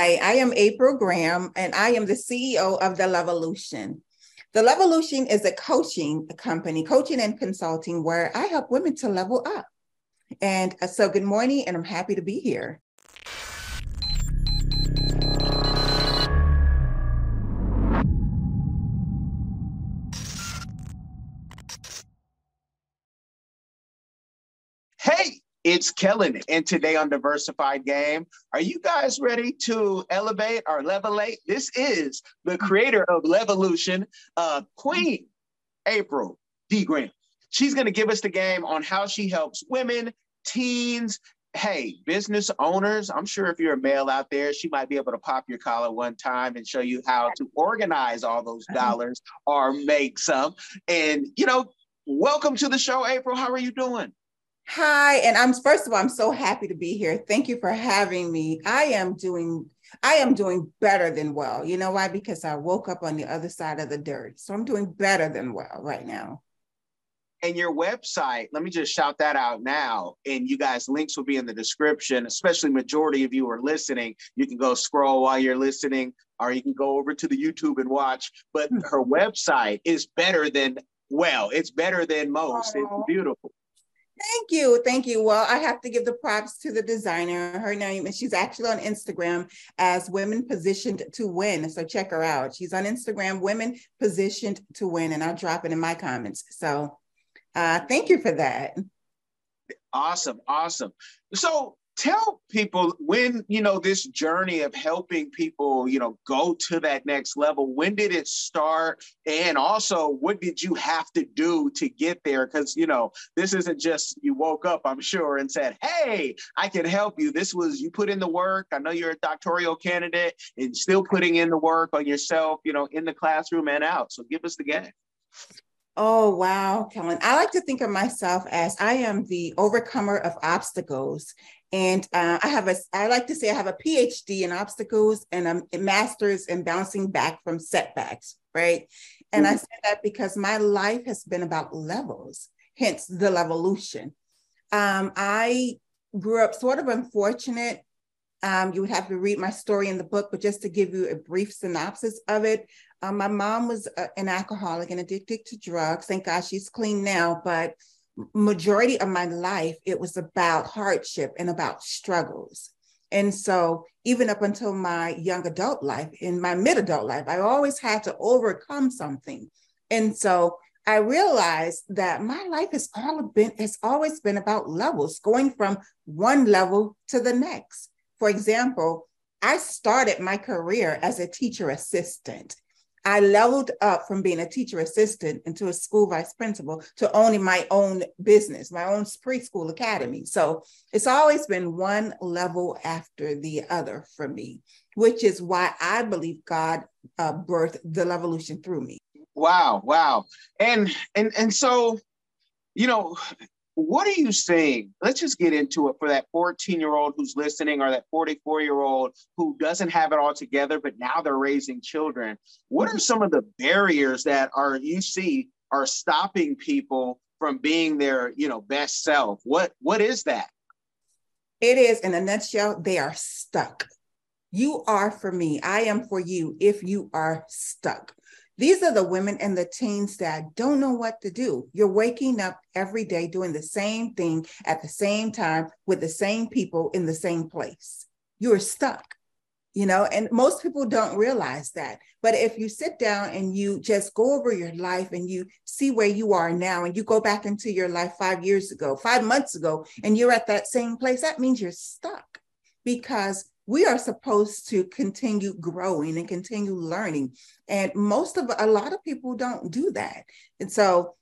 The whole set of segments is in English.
Hi, I am April Graham, and I am the CEO of The Levolution. The Levolution is a coaching company, coaching and consulting, where I help women to level up. And uh, so, good morning, and I'm happy to be here. It's Kellen, and today on Diversified Game, are you guys ready to elevate or levelate? This is the creator of Levolution, uh, Queen April D. Graham. She's going to give us the game on how she helps women, teens, hey, business owners. I'm sure if you're a male out there, she might be able to pop your collar one time and show you how to organize all those dollars or make some. And, you know, welcome to the show, April. How are you doing? Hi, and I'm first of all, I'm so happy to be here. Thank you for having me. I am doing I am doing better than well. You know why? Because I woke up on the other side of the dirt. So I'm doing better than well right now. And your website, let me just shout that out now. And you guys, links will be in the description, especially majority of you are listening. You can go scroll while you're listening, or you can go over to the YouTube and watch. But hmm. her website is better than well, it's better than most. It's beautiful. Thank you. Thank you. Well, I have to give the props to the designer. Her name, and she's actually on Instagram as Women Positioned to Win. So check her out. She's on Instagram, Women Positioned to Win, and I'll drop it in my comments. So uh, thank you for that. Awesome. Awesome. So tell people when you know this journey of helping people you know go to that next level when did it start? And also what did you have to do to get there? Because you know this isn't just you woke up i'm sure and said hey i can help you. This was you put in the work. I know you're a doctoral candidate and still putting in the work on yourself you know in the classroom and out. So give us the game. Oh, wow, Kellen. I like to think of myself as I am the overcomer of obstacles. And uh, I have a, I like to say I have a PhD in obstacles and a master's in bouncing back from setbacks, right? And mm-hmm. I say that because my life has been about levels, hence the levolution. Um, I grew up sort of unfortunate. Um, you would have to read my story in the book, but just to give you a brief synopsis of it, um, my mom was uh, an alcoholic and addicted to drugs. Thank God she's clean now, but majority of my life it was about hardship and about struggles. And so even up until my young adult life in my mid adult life i always had to overcome something. And so i realized that my life has all been has always been about levels going from one level to the next. For example i started my career as a teacher assistant I leveled up from being a teacher assistant into a school vice principal to owning my own business, my own preschool academy. So it's always been one level after the other for me, which is why I believe God uh, birthed the Levolution through me. Wow, wow, and and and so, you know, what are you saying? Let's just get into it for that 14 year old who's listening or that 44 year old who doesn't have it all together, but now they're raising children. What are some of the barriers that are you see are stopping people from being their, you know, best self? What what is that? It is in a nutshell, they are stuck. You are for me. I am for you if you are stuck. These are the women and the teens that don't know what to do. You're waking up every day doing the same thing at the same time with the same people in the same place. You're stuck, you know, and most people don't realize that. But if you sit down and you just go over your life and you see where you are now and you go back into your life five years ago, five months ago, and you're at that same place, that means you're stuck because we are supposed to continue growing and continue learning. And most of a lot of people don't do that. And so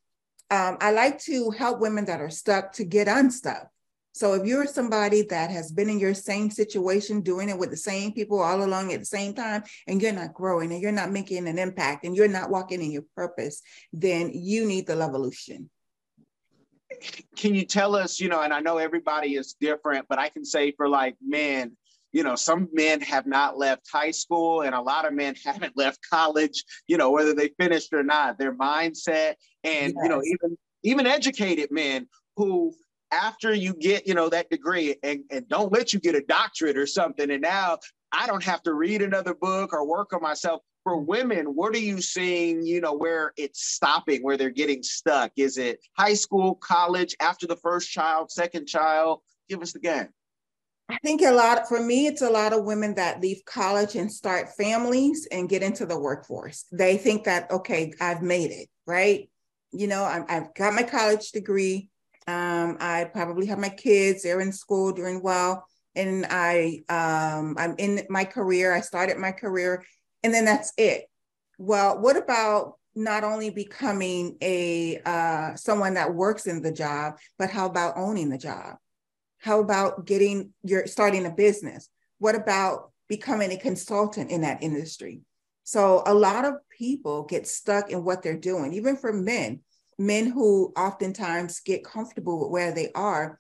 um, I like to help women that are stuck to get unstuck. So if you're somebody that has been in your same situation, doing it with the same people all along at the same time, and you're not growing and you're not making an impact and you're not walking in your purpose, then you need the Levolution. Can you tell us, you know, and I know everybody is different, but I can say for like men, you know some men have not left high school and a lot of men haven't left college you know whether they finished or not their mindset and yes. you know even even educated men who after you get you know that degree and, and don't let you get a doctorate or something and now I don't have to read another book or work on myself. For mm-hmm. women, what are you seeing, you know, where it's stopping, where they're getting stuck? Is it high school, college, after the first child, second child? Give us the game. I think a lot for me, it's a lot of women that leave college and start families and get into the workforce. They think that, okay, I've made it, right? You know, i have got my college degree. Um, I probably have my kids, they're in school doing well. And I, um, I'm in my career. I started my career, and then that's it. Well, what about not only becoming a uh, someone that works in the job, but how about owning the job? How about getting your starting a business? What about becoming a consultant in that industry? So a lot of people get stuck in what they're doing, even for men, men who oftentimes get comfortable with where they are,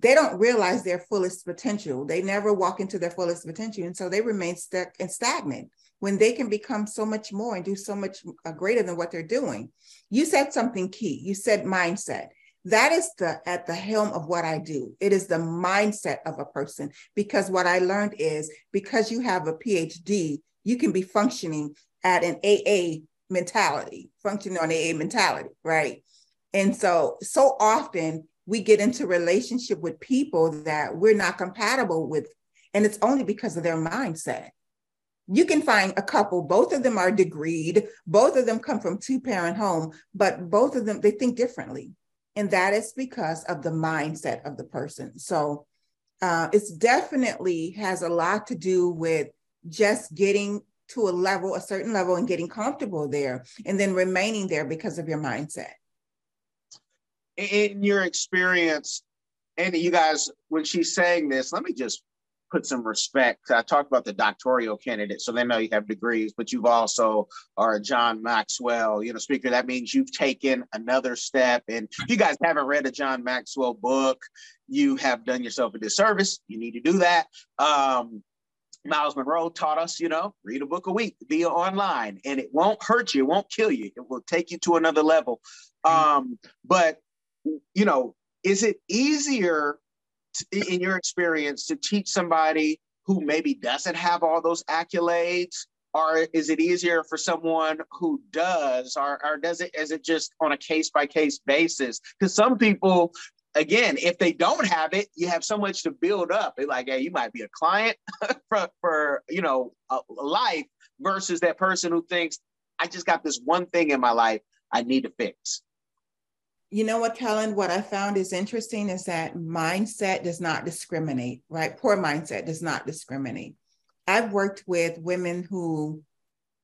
they don't realize their fullest potential. They never walk into their fullest potential. And so they remain stuck and stagnant when they can become so much more and do so much uh, greater than what they're doing. You said something key. You said mindset that is the at the helm of what I do. It is the mindset of a person because what I learned is because you have a PhD, you can be functioning at an AA mentality, functioning on AA mentality, right? And so so often we get into relationship with people that we're not compatible with and it's only because of their mindset. You can find a couple, both of them are degreed, both of them come from two parent home, but both of them they think differently and that is because of the mindset of the person. So uh, it's definitely has a lot to do with just getting to a level, a certain level, and getting comfortable there, and then remaining there because of your mindset. In your experience, and you guys, when she's saying this, let me just put some respect. I talked about the doctoral candidate, so they know you have degrees, but you've also are a John Maxwell, you know, speaker. That means you've taken another step. And if you guys haven't read a John Maxwell book, you have done yourself a disservice. You need to do that. Um, Myles Munroe taught us, you know, read a book a week, be online, and it won't hurt you, it won't kill you, it will take you to another level. Um, but you know, is it easier in your experience to teach somebody who maybe doesn't have all those accolades? Or is it easier for someone who does? Or, or does it is it just on a case by case basis? Because some people again if they don't have it you have so much to build up. It's like hey you might be a client for, for you know a, a life versus that person who thinks i just got this one thing in my life i need to fix you know what, Kellen, what I found is interesting is that mindset does not discriminate, right? Poor mindset does not discriminate. I've worked with women who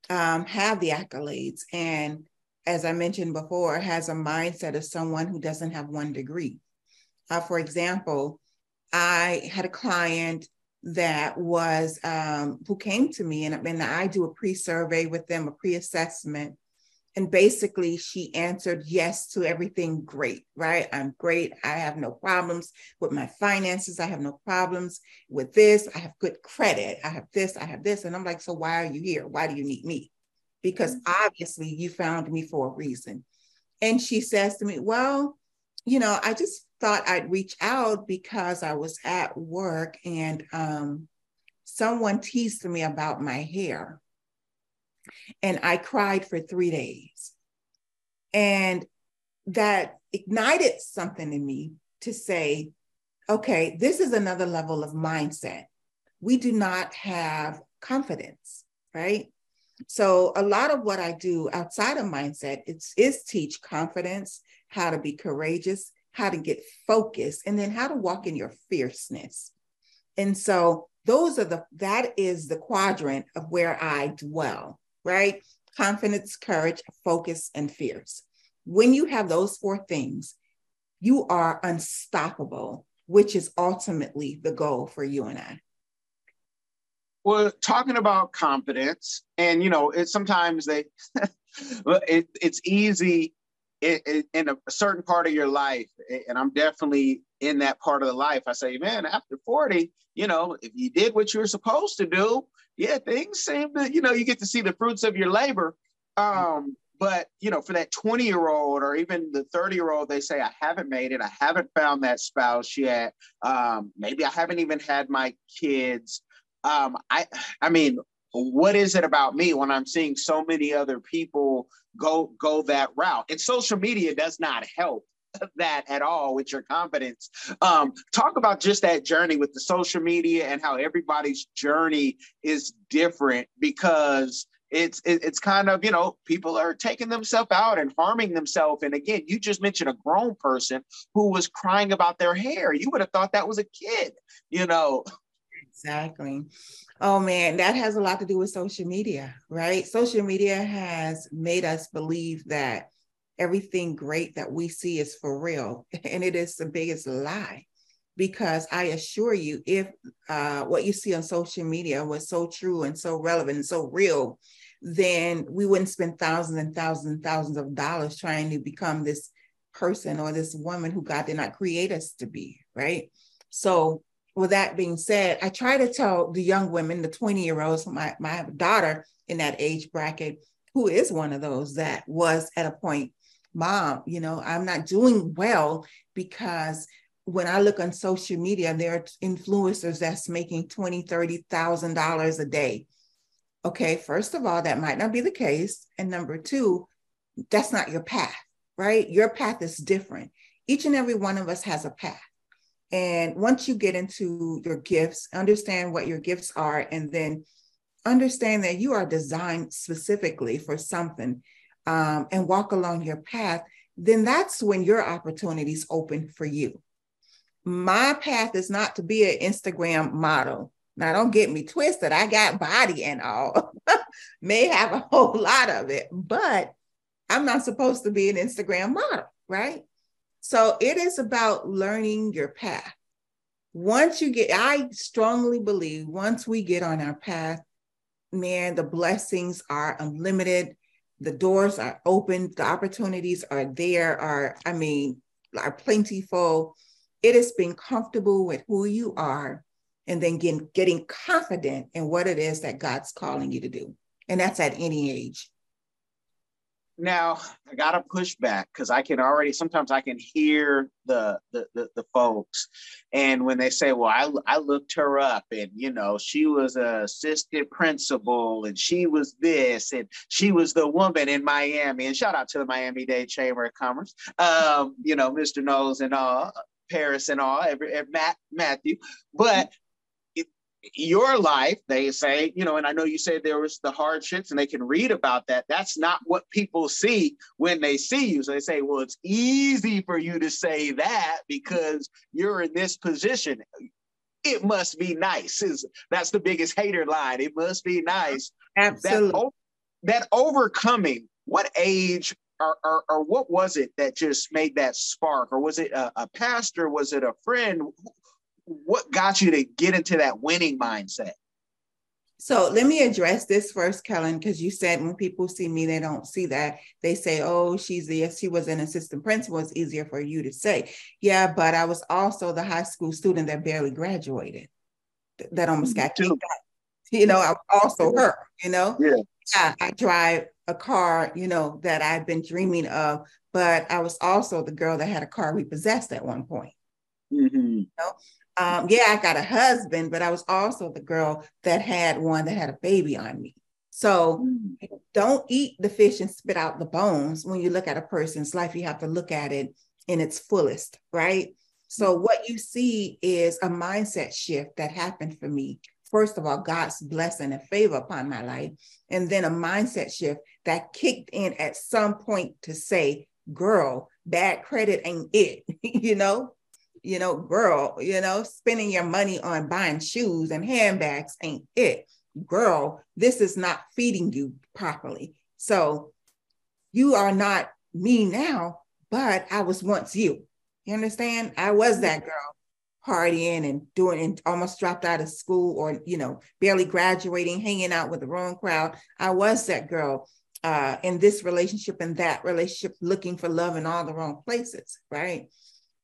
um, have the accolades and, as I mentioned before, has a mindset of someone who doesn't have one degree. Uh, for example, I had a client that was um, who came to me and, and I do a pre-survey with them, a pre-assessment and basically she answered yes to everything great right? I'm great. I have no problems with my finances. I have no problems with this. I have good credit. I have this i have this. And i'm like so why are you here? Why do you need me? Because mm-hmm. obviously you found me for a reason. And she says to me well you know i just thought i'd reach out because i was at work and um, someone teased me about my hair and I cried for three days. And that ignited something in me to say, okay, this is another level of mindset. We do not have confidence, right? So a lot of what I do outside of mindset is, is teach confidence, how to be courageous, how to get focused, and then how to walk in your fierceness. And so those are the that is the quadrant of where I dwell right? Confidence, courage, focus, and fears. When you have those four things, you are unstoppable, which is ultimately the goal for you and I. Well, talking about confidence, and you know, it's sometimes they, it, it's easy in, in a certain part of your life, and I'm definitely in that part of the life. I say, man, after 40, you know, if you did what you were supposed to do, yeah, things seem to, you know, you get to see the fruits of your labor. Um, but you know, for that 20 year old or even the 30 year old, they say, I haven't made it, I haven't found that spouse yet. Um, maybe I haven't even had my kids. um, I I mean, what is it about me when I'm seeing so many other people go go that route? And social media does not help that at all with your confidence. Um, talk about just that journey with the social media and how everybody's journey is different because it's it's kind of you know people are taking themselves out and harming themselves. And again you just mentioned a grown person who was crying about their hair. You would have thought that was a kid you know? Exactly. Oh man that has a lot to do with social media right? Social media has made us believe that everything great that we see is for real and it is the biggest lie because I assure you, if uh, what you see on social media was so true and so relevant and so real, then we wouldn't spend thousands and thousands and thousands of dollars trying to become this person or this woman who God did not create us to be, right? So, with that being said, I try to tell the young women, the 20 year olds, my, my daughter in that age bracket, who is one of those that was at a point, mom, you know, I'm not doing well because when I look on social media, there are influencers that's making twenty, thirty thousand dollars a day Okay, first of all, that might not be the case. And number two, that's not your path, right? Your path is different. Each and every one of us has a path. And once you get into your gifts, understand what your gifts are, and then understand that you are designed specifically for something um, and walk along your path, then that's when your opportunities open for you. My path is not to be an Instagram model. Now, don't get me twisted. I got body and all, may have a whole lot of it, but I'm not supposed to be an Instagram model, right? So it is about learning your path. Once you get, I strongly believe once we get on our path, man, the blessings are unlimited. The doors are open, the opportunities are there, are, I mean, are plentiful. It is being comfortable with who you are and then getting, getting confident in what it is that God's calling you to do. And that's at any age. Now I gotta push back because I can already sometimes I can hear the, the the, the folks, and when they say, "Well, I I looked her up, and you know she was a assistant principal, and she was this, and she was the woman in Miami," and shout out to the Miami Dade Chamber of Commerce, um, you know, Mr. Knowles and all, Paris and all, every, every Matt Matthew, but your life, they say, you know, and I know you said there was the hardships and they can read about that. That's not what people see when they see you. So they say, well, it's easy for you to say that because you're in this position. It must be nice. Is that's the biggest hater line. It must be nice. Absolutely. That, that overcoming, what age or, or, or, what was it that just made that spark? Or was it a, a pastor? Was it a friend? What got you to get into that winning mindset? So let me address this first, Kellen, because you said when people see me, they don't see that. They say, oh, she's the, if she was an assistant principal. It's easier for you to say. Yeah, but I was also the high school student that barely graduated, that almost got kicked out. You know, I'm also her, you know? Yeah. yeah. I drive a car, you know, that I've been dreaming of, but I was also the girl that had a car repossessed at one point. Mm-hmm. You know? Um, yeah, I got a husband, but I was also the girl that had one that had a baby on me. So mm. don't eat the fish and spit out the bones. When you look at a person's life, you have to look at it in its fullest, right? So mm. what you see is a mindset shift that happened for me. First of all, God's blessing and favor upon my life, and then a mindset shift that kicked in at some point to say, girl, bad credit ain't it, you know? You know, girl, you know, spending your money on buying shoes and handbags ain't it. Girl, this is not feeding you properly. So you are not me now, but I was once you. You understand? I was that girl partying and doing and almost dropped out of school or, you know, barely graduating, hanging out with the wrong crowd. I was that girl uh, in this relationship and that relationship, looking for love in all the wrong places, right?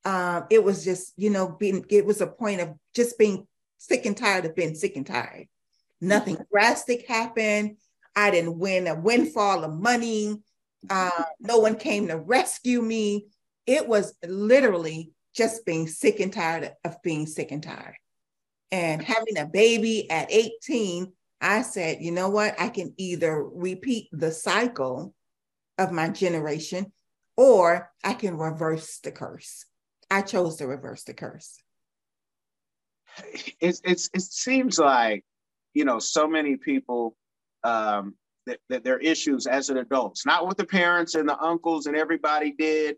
Um, it was just, you know, being, it was a point of just being sick and tired of being sick and tired. Nothing mm-hmm. drastic happened. I didn't win a windfall of money. Uh, no one came to rescue me. It was literally just being sick and tired of being sick and tired. And having a baby at 18, I said, you know what? I can either repeat the cycle of my generation or I can reverse the curse. I chose to reverse the curse. It's, it's, it seems like, you know, so many people, um, that, that their issues as an adult. Not what the parents and the uncles and everybody did,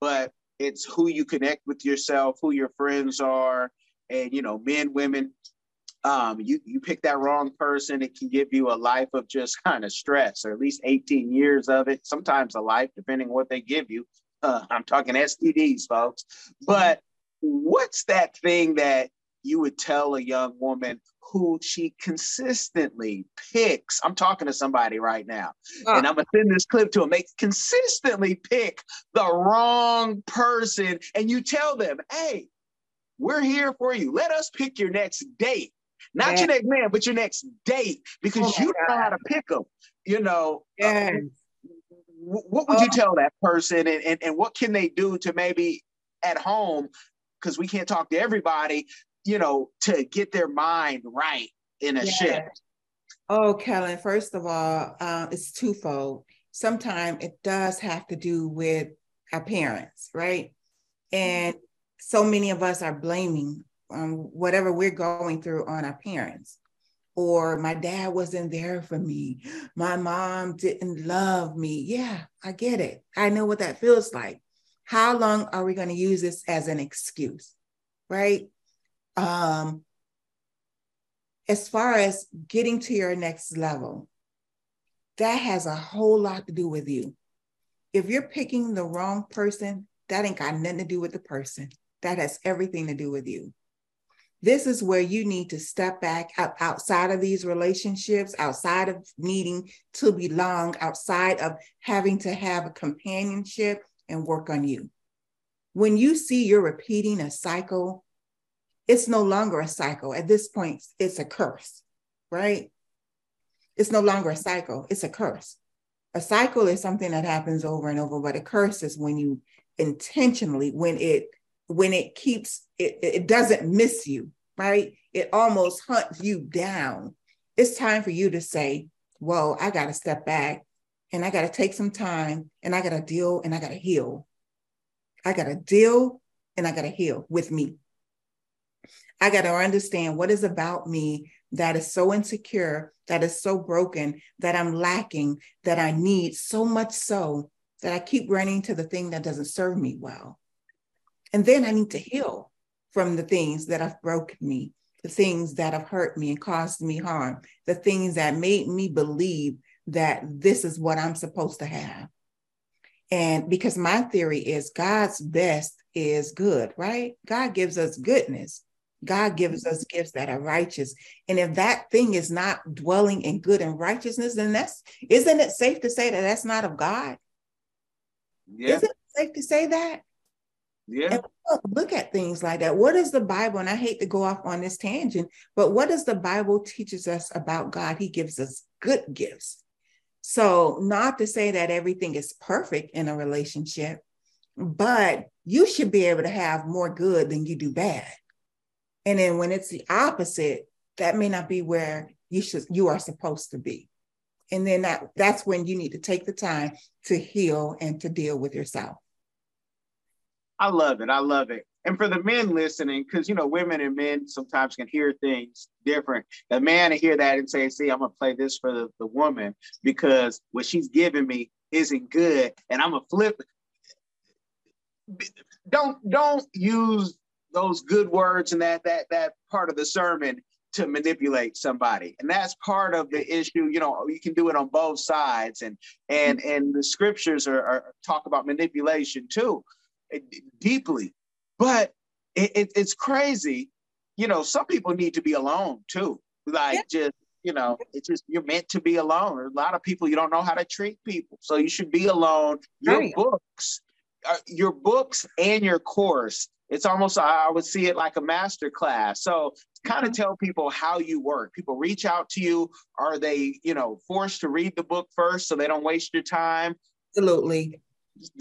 but it's who you connect with yourself, who your friends are, and you know, men, women. Um, you you pick that wrong person, it can give you a life of just kind of stress, or at least 18 years of it. Sometimes a life, depending on what they give you. Uh, I'm talking STDs, folks. But what's that thing that you would tell a young woman who she consistently picks. I'm talking to somebody right now, uh. and I'm gonna send this clip to them. They consistently pick the wrong person, and you tell them, "Hey, we're here for you. Let us pick your next date, not your next man, but your next date, because oh you know how to pick them." You know. Yes. What would you oh. tell that person, and, and, and what can they do to maybe at home because we can't talk to everybody you know, to get their mind right in a yeah. shift? Oh, Kellen, first of all, uh, it's twofold. Sometimes it does have to do with our parents, right? And so many of us are blaming um, whatever we're going through on our parents. Or my dad wasn't there for me. My mom didn't love me. Yeah, I get it. I know what that feels like. How long are we going to use this as an excuse? Right? um, as far as getting to your next level, that has a whole lot to do with you. If you're picking the wrong person, that ain't got nothing to do with the person. That has everything to do with you. This is where you need to step back outside of these relationships, outside of needing to belong, outside of having to have a companionship and work on you. When you see you're repeating a cycle it's no longer a cycle. At this point, it's a curse, right? It's no longer a cycle, it's a curse. A cycle is something that happens over and over, but a curse is when you intentionally, when it when it keeps it, it doesn't miss you, right? It almost hunts you down. It's time for you to say, Whoa, I gotta step back and I gotta take some time and I gotta deal and I gotta heal. I gotta deal and I gotta heal with me. I got to understand what is about me that is so insecure, that is so broken, that I'm lacking, that I need so much so that I keep running to the thing that doesn't serve me well. And then I need to heal from the things that have broken me, the things that have hurt me and caused me harm, the things that made me believe that this is what I'm supposed to have. And because my theory is God's best is good, right? God gives us goodness. God gives us gifts that are righteous. And if that thing is not dwelling in good and righteousness, then that's, isn't it safe to say that that's not of God? Yeah. Isn't it safe to say that? Yeah. Look at things like that. What is the Bible? And I hate to go off on this tangent, but what does the Bible teaches us about God? He gives us good gifts. So, not to say that everything is perfect in a relationship, but you should be able to have more good than you do bad. And then when it's the opposite, that may not be where you should you are supposed to be. And then that that's when you need to take the time to heal and to deal with yourself. I love it. I love it. And for the men listening, because you know, women and men sometimes can hear things different. The man to hear that and say, see, I'm gonna play this for the, the woman because what she's giving me isn't good. And I'm gonna flip. Don't don't use those good words and that that that part of the sermon to manipulate somebody and that's part of the issue you know you can do it on both sides and and and the scriptures are, are talk about manipulation too deeply but it, it, it's crazy you know some people need to be alone too like yeah. just you know it's just you're meant to be alone There's a lot of people you don't know how to treat people so you should be alone your right. books uh, your books and your course it's almost I would see it like a master class. So kind of mm-hmm. tell people how you work. People reach out to you. Are they, you know, forced to read the book first so they don't waste your time? Absolutely.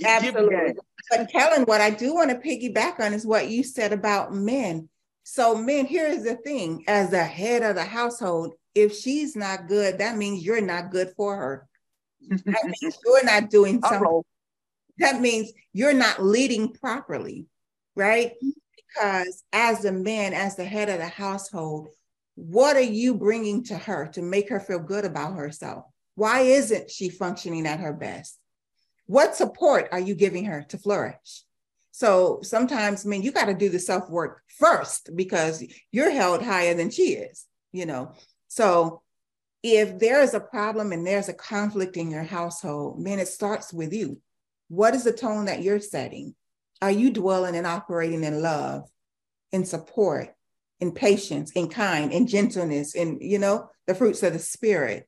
Absolutely. But Kellen, what I do want to piggyback on is what you said about men. So, men, here's the thing as the head of the household, if she's not good, that means you're not good for her. that means you're not doing something. That means you're not leading properly, right? Because as a man, as the head of the household, what are you bringing to her to make her feel good about herself? Why isn't she functioning at her best? What support are you giving her to flourish? So sometimes, I mean, you got to do the self work first because you're held higher than she is, you know. So if there is a problem and there's a conflict in your household, man, it starts with you. What is the tone that you're setting? Are you dwelling and operating in love, in support, in patience, in kind, in gentleness, in you know the fruits of the spirit?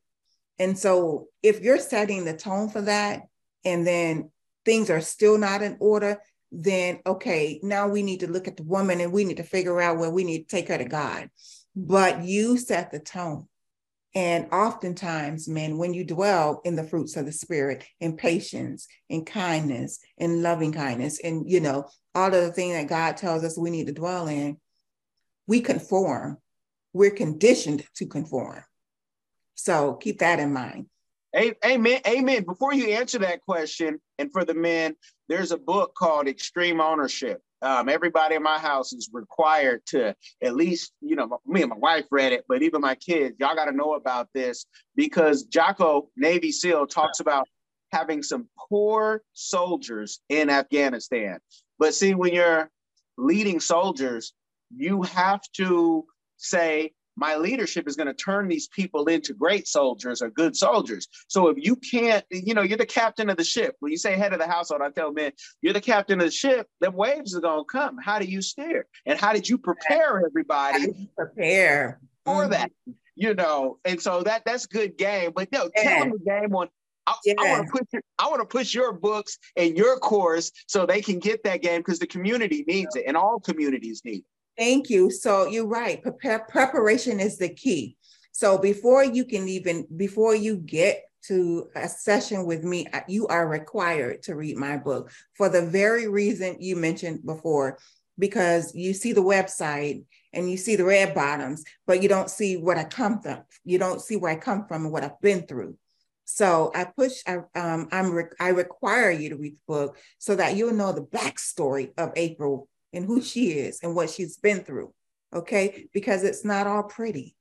And so, if you're setting the tone for that, and then things are still not in order, then okay, now we need to look at the woman and we need to figure out where we need to take her to God. But you set the tone. And oftentimes, men, when you dwell in the fruits of the spirit, in patience, in kindness, in loving kindness, and you know, all of the things that God tells us we need to dwell in, we conform. We're conditioned to conform. So keep that in mind. Amen. Amen. Before you answer that question, and for the men, there's a book called Extreme Ownership. Um, everybody in my house is required to at least, you know, me and my wife read it, but even my kids, y'all got to know about this because Jocko, Navy SEAL, talks about having some poor soldiers in Afghanistan. But see, when you're leading soldiers, you have to say, my leadership is going to turn these people into great soldiers or good soldiers. So if you can't, you know, you're the captain of the ship. When you say head of the household, I tell men, you're the captain of the ship, then waves are going to come. How do you steer? And how did you prepare everybody? Prepare for mm-hmm. that, you know? And so that that's good game. But no, yeah. tell them the game on I, yeah. I want to push I want to push your books and your course so they can get that game because the community needs it and all communities need it. Thank you. So you're right. Prepare, preparation is the key. So before you can even, before you get to a session with me, you are required to read my book for the very reason you mentioned before, because you see the website and you see the red bottoms, but you don't see what I come from. You don't see where I come from and what I've been through. So I push, I, um, I'm re- I require you to read the book so that you'll know the backstory of April and who she is and what she's been through. Okay. Because it's not all pretty.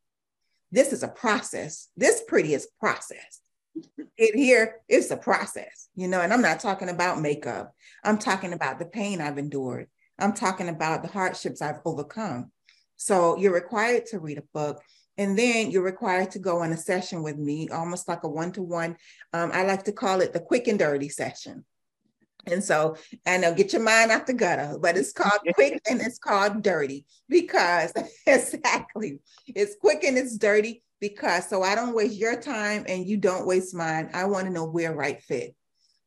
This is a process. This pretty is process. It here is a process, you know, and I'm not talking about makeup. I'm talking about the pain I've endured. I'm talking about the hardships I've overcome. So you're required to read a book. And then you're required to go on a session with me, almost like a one to one. I like to call it the quick and dirty session. And so I know get your mind out the gutter, but it's called quick and it's called dirty because exactly it's quick and it's dirty because so I don't waste your time and you don't waste mine. I want to know we're right fit.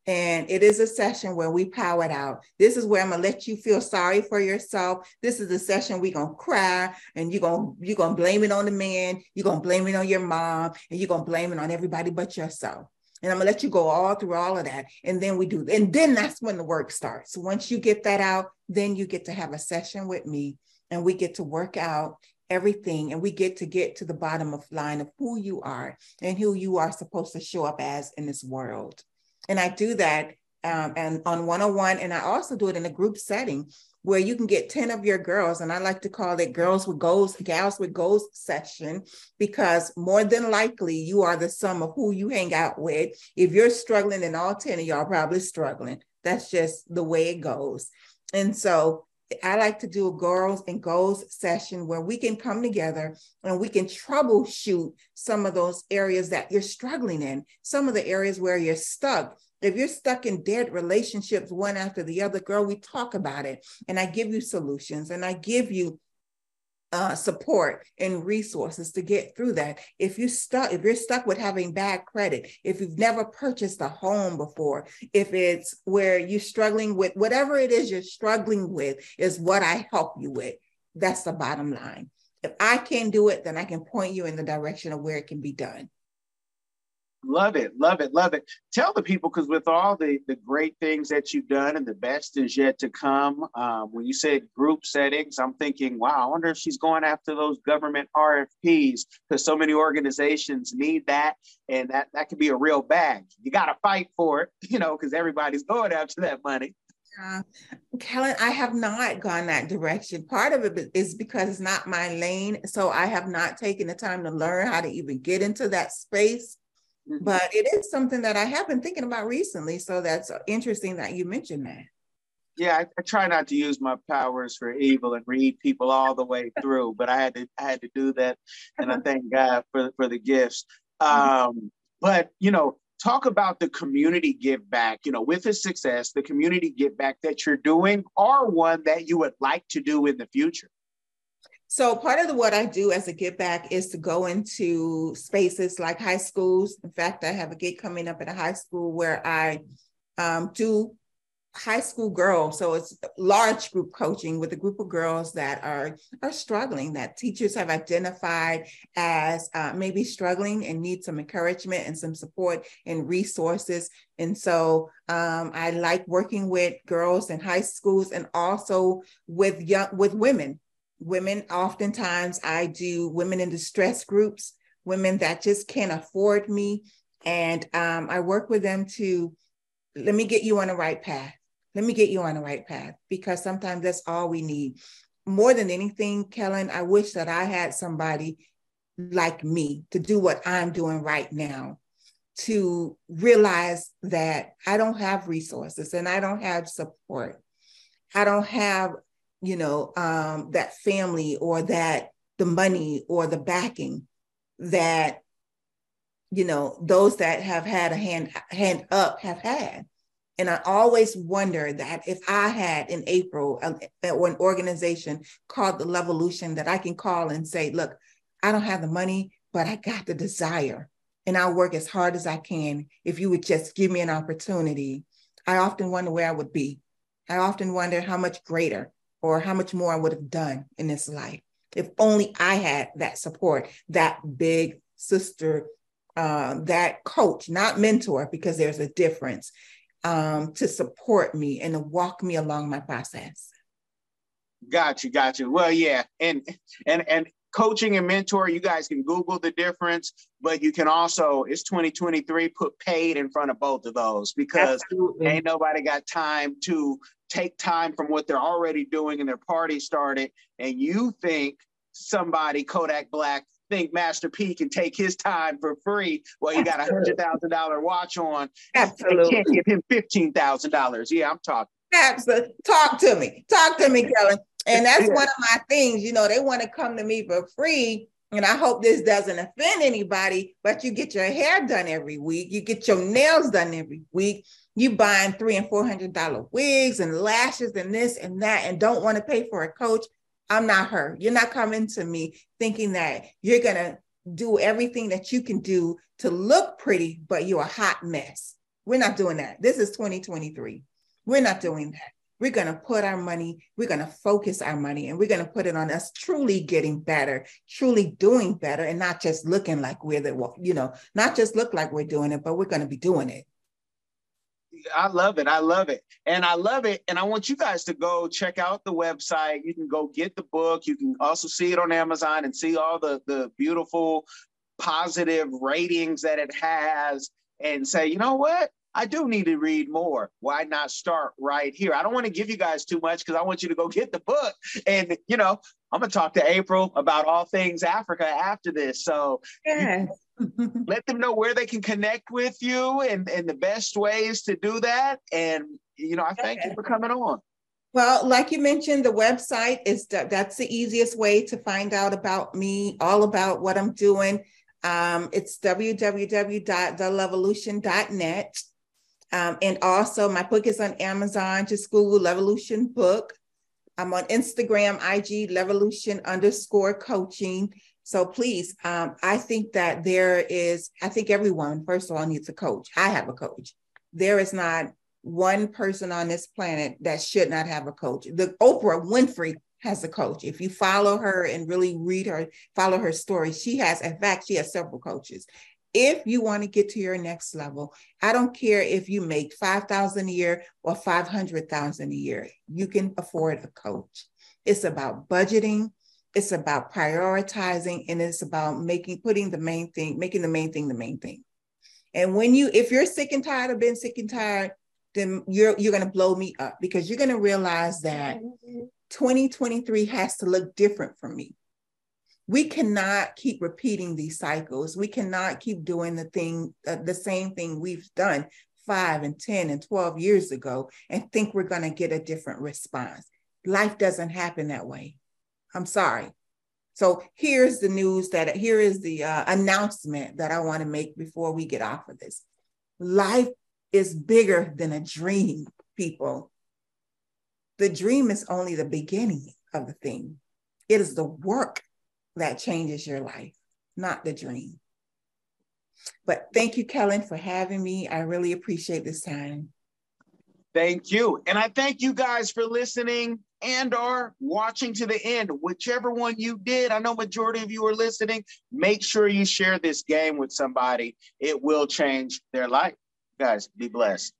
And it is a session where we power it out. This is where I'm gonna let you feel sorry for yourself. This is a session we're gonna cry and you're gonna you're gonna blame it on the man, you're gonna blame it on your mom, and you're gonna blame it on everybody but yourself. And I'm gonna let you go all through all of that. And then we do, and then that's when the work starts. Once you get that out, then you get to have a session with me and we get to work out everything and we get to get to the bottom of line of who you are and who you are supposed to show up as in this world. And I do that um, and on 101, and I also do it in a group setting where you can get 10 of your girls, and I like to call it girls with goals, gals with goals session, because more than likely you are the sum of who you hang out with. If you're struggling, and all 10 of y'all probably struggling. That's just the way it goes. And so I like to do a girls and goals session where we can come together and we can troubleshoot some of those areas that you're struggling in, some of the areas where you're stuck, if you're stuck in dead relationships, one after the other, girl, we talk about it. And I give you solutions and I give you uh, support and resources to get through that. If you stuck, if you're stuck with having bad credit, if you've never purchased a home before, if it's where you're struggling with whatever it is you're struggling with, is what I help you with. That's the bottom line. If I can do it, then I can point you in the direction of where it can be done. Love it, love it, love it. Tell the people, because with all the the great things that you've done and the best is yet to come. Um, when you said group settings, I'm thinking, wow, I wonder if she's going after those government RFPs because so many organizations need that, and that that could be a real bag. You got to fight for it, you know, because everybody's going after that money. Uh, Kellen, I have not gone that direction. Part of it is because it's not my lane. So I have not taken the time to learn how to even get into that space. Mm-hmm. But it is something that I have been thinking about recently. So that's interesting that you mentioned that. Yeah, I, I try not to use my powers for evil and read people all the way through, but I had to I had to do that, and I thank God for for the gifts. Mm-hmm. Um, but you know, talk about the community give back. You know, with the success, the community give back that you're doing, or one that you would like to do in the future. So part of the, what I do as a give back is to go into spaces like high schools. In fact, I have a gig coming up at a high school where I um, do high school girls. So it's large group coaching with a group of girls that are are struggling, that teachers have identified as uh, maybe struggling and need some encouragement and some support and resources. And so um, I like working with girls in high schools and also with young with women women oftentimes i do women in distress groups women that just can't afford me. And um, i work with them to let me get you on the right path. Let me get you on the right path. Because sometimes that's all we need. More than anything kellen i wish that i had somebody like me to do what i'm doing right now to realize that i don't have resources and i don't have support. I don't have you know, um, that family or that the money or the backing that, you know, those that have had a hand hand up have had. And I always wonder that if I had in April um, or an organization called the Levolution that I can call and say, look, I don't have the money, but I got the desire and I'll work as hard as I can if you would just give me an opportunity. I often wonder where I would be. I often wonder how much greater or how much more I would have done in this life if only I had that support, that big sister, uh, that coach, not mentor, because there's a difference, um, to support me and to walk me along my process. Got you, got you. Well, yeah, and and and coaching and mentor, you guys can Google the difference, but you can also, it's 2023, put paid in front of both of those because Absolutely. ain't nobody got time to take time from what they're already doing and their party started. And you think somebody, Kodak Black, think Master P can take his time for free Well, you got a hundred thousand dollar watch on. Absolutely. can't give him fifteen thousand dollars. Yeah, I'm talking. Absolutely. Talk to me. Talk to me, Kellen. And that's one of my things. You know, they want to come to me for free. And I hope this doesn't offend anybody, but you get your hair done every week. You get your nails done every week. You buying three and four hundred dollar wigs and lashes and this and that, and don't want to pay for a coach. I'm not her. You're not coming to me thinking that you're gonna do everything that you can do to look pretty, but you're a hot mess. We're not doing that. This is 2023. We're not doing that. We're going to put our money, we're going to focus our money, and we're going to put it on us truly getting better, truly doing better, and not just looking like we're the, you know, not just look like we're doing it, but we're going to be doing it. I love it. I love it. And I love it. And I want you guys to go check out the website. You can go get the book. You can also see it on Amazon and see all the, the beautiful positive ratings that it has and say, you know what? I do need to read more. Why not start right here? I don't want to give you guys too much because I want you to go get the book. And, you know, I'm going to talk to April about all things Africa after this. So yes. let them know where they can connect with you and, and the best ways to do that. And, you know, I thank you for coming on. Well, like you mentioned, the website is that's the easiest way to find out about me, all about what I'm doing. Um, it's www.thelevolution.net. Um, and also, my book is on Amazon. Just Google Levolution Book. I'm on Instagram, IG, Levolution underscore coaching. So please, um, I think that there is, I think everyone, first of all, needs a coach. I have a coach. There is not one person on this planet that should not have a coach. The Oprah Winfrey has a coach. If you follow her and really read her, follow her story, she has, in fact, she has several coaches. If you want to get to your next level i don't care if you make 5000 a year or 500000 a year you can afford a coach. It's about budgeting it's about prioritizing and it's about making putting the main thing making the main thing the main thing. And when you if you're sick and tired of being sick and tired then you're you're going to blow me up because you're going to realize that mm-hmm. 2023 has to look different for me we cannot keep repeating these cycles. We cannot keep doing the thing, uh, the same thing we've done five and 10 and 12 years ago and think we're going to get a different response. Life doesn't happen that way. I'm sorry. So here's the news that here is the uh, announcement that I want to make before we get off of this. Life is bigger than a dream, people. The dream is only the beginning of the thing. It is the work that changes your life, not the dream. But thank you, Kellen, for having me. I really appreciate this time. Thank you. And I thank you guys for listening and or watching to the end. Whichever one you did, I know majority of you are listening. Make sure you share this game with somebody. It will change their life. Guys, be blessed.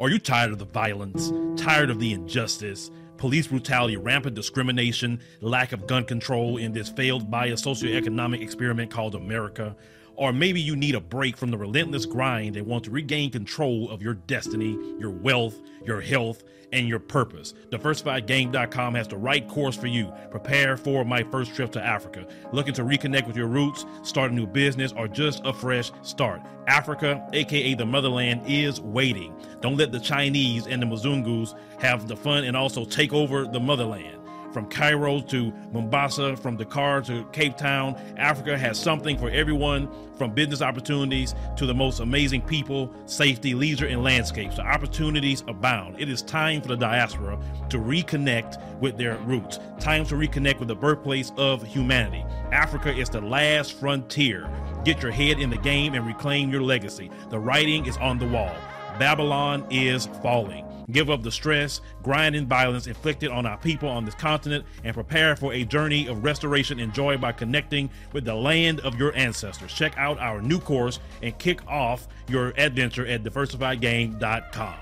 Are you tired of the violence? Tired of the injustice? Police brutality, rampant discrimination, lack of gun control in this failed bio socioeconomic experiment called America. Or maybe you need a break from the relentless grind and want to regain control of your destiny, your wealth, your health, and your purpose. DiversifiedGame.com has the right course for you. Prepare for my first trip to Africa. Looking to reconnect with your roots, start a new business, or just a fresh start. Africa, aka the motherland, is waiting. Don't let the Chinese and the Mzungus have the fun and also take over the motherland. From Cairo to Mombasa, from Dakar to Cape Town, Africa has something for everyone from business opportunities to the most amazing people, safety, leisure, and landscapes. The opportunities abound. It is time for the diaspora to reconnect with their roots. Time to reconnect with the birthplace of humanity. Africa is the last frontier. Get your head in the game and reclaim your legacy. The writing is on the wall. Babylon is falling. Give up the stress, grind, and violence inflicted on our people on this continent and prepare for a journey of restoration and joy by connecting with the land of your ancestors. Check out our new course and kick off your adventure at diversifiedgame.com.